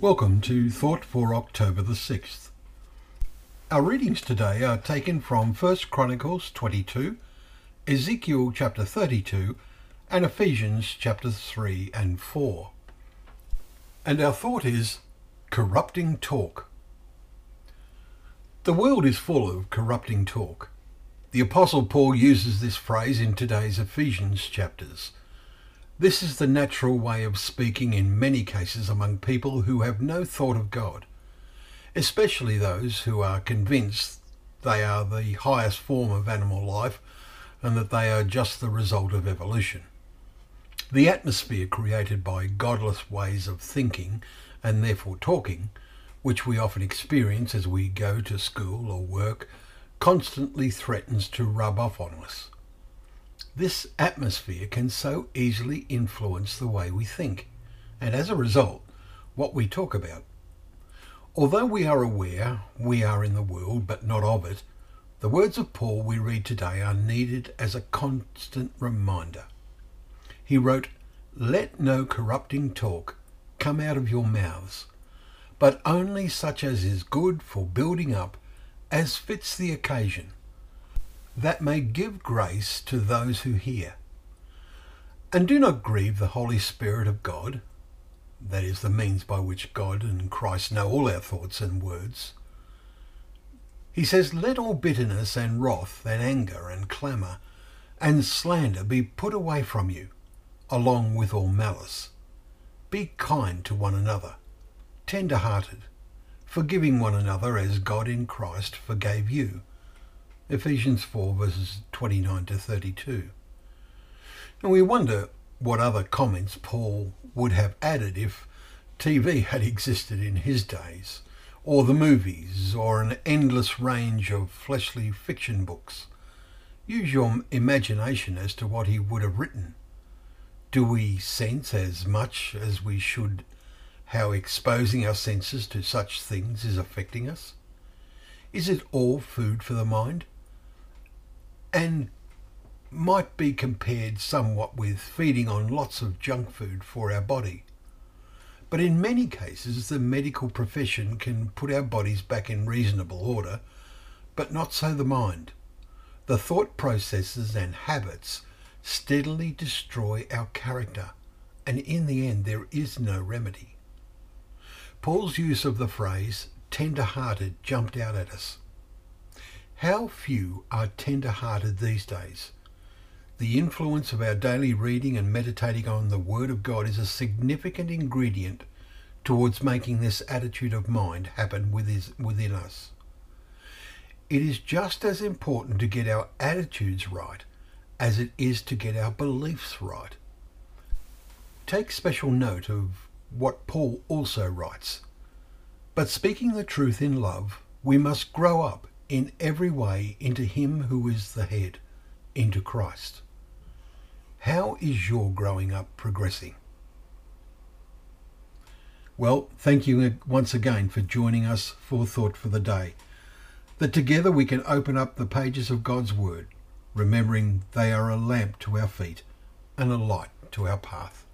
Welcome to Thought for October the 6th. Our readings today are taken from 1 Chronicles 22, Ezekiel chapter 32, and Ephesians chapters 3 and 4. And our thought is corrupting talk. The world is full of corrupting talk. The Apostle Paul uses this phrase in today's Ephesians chapters. This is the natural way of speaking in many cases among people who have no thought of God, especially those who are convinced they are the highest form of animal life and that they are just the result of evolution. The atmosphere created by godless ways of thinking and therefore talking, which we often experience as we go to school or work, constantly threatens to rub off on us. This atmosphere can so easily influence the way we think, and as a result, what we talk about. Although we are aware we are in the world but not of it, the words of Paul we read today are needed as a constant reminder. He wrote, Let no corrupting talk come out of your mouths, but only such as is good for building up, as fits the occasion that may give grace to those who hear. And do not grieve the Holy Spirit of God, that is the means by which God and Christ know all our thoughts and words. He says, Let all bitterness and wrath and anger and clamour and slander be put away from you, along with all malice. Be kind to one another, tender hearted, forgiving one another as God in Christ forgave you. Ephesians 4 verses 29 to 32. And we wonder what other comments Paul would have added if TV had existed in his days, or the movies, or an endless range of fleshly fiction books. Use your imagination as to what he would have written. Do we sense as much as we should how exposing our senses to such things is affecting us? Is it all food for the mind? And might be compared somewhat with feeding on lots of junk food for our body. But in many cases, the medical profession can put our bodies back in reasonable order, but not so the mind. The thought processes and habits steadily destroy our character, and in the end, there is no remedy. Paul's use of the phrase tender hearted jumped out at us. How few are tender hearted these days? The influence of our daily reading and meditating on the Word of God is a significant ingredient towards making this attitude of mind happen within us. It is just as important to get our attitudes right as it is to get our beliefs right. Take special note of what Paul also writes. But speaking the truth in love, we must grow up in every way into Him who is the head, into Christ. How is your growing up progressing? Well, thank you once again for joining us for Thought for the Day. That together we can open up the pages of God's Word, remembering they are a lamp to our feet and a light to our path.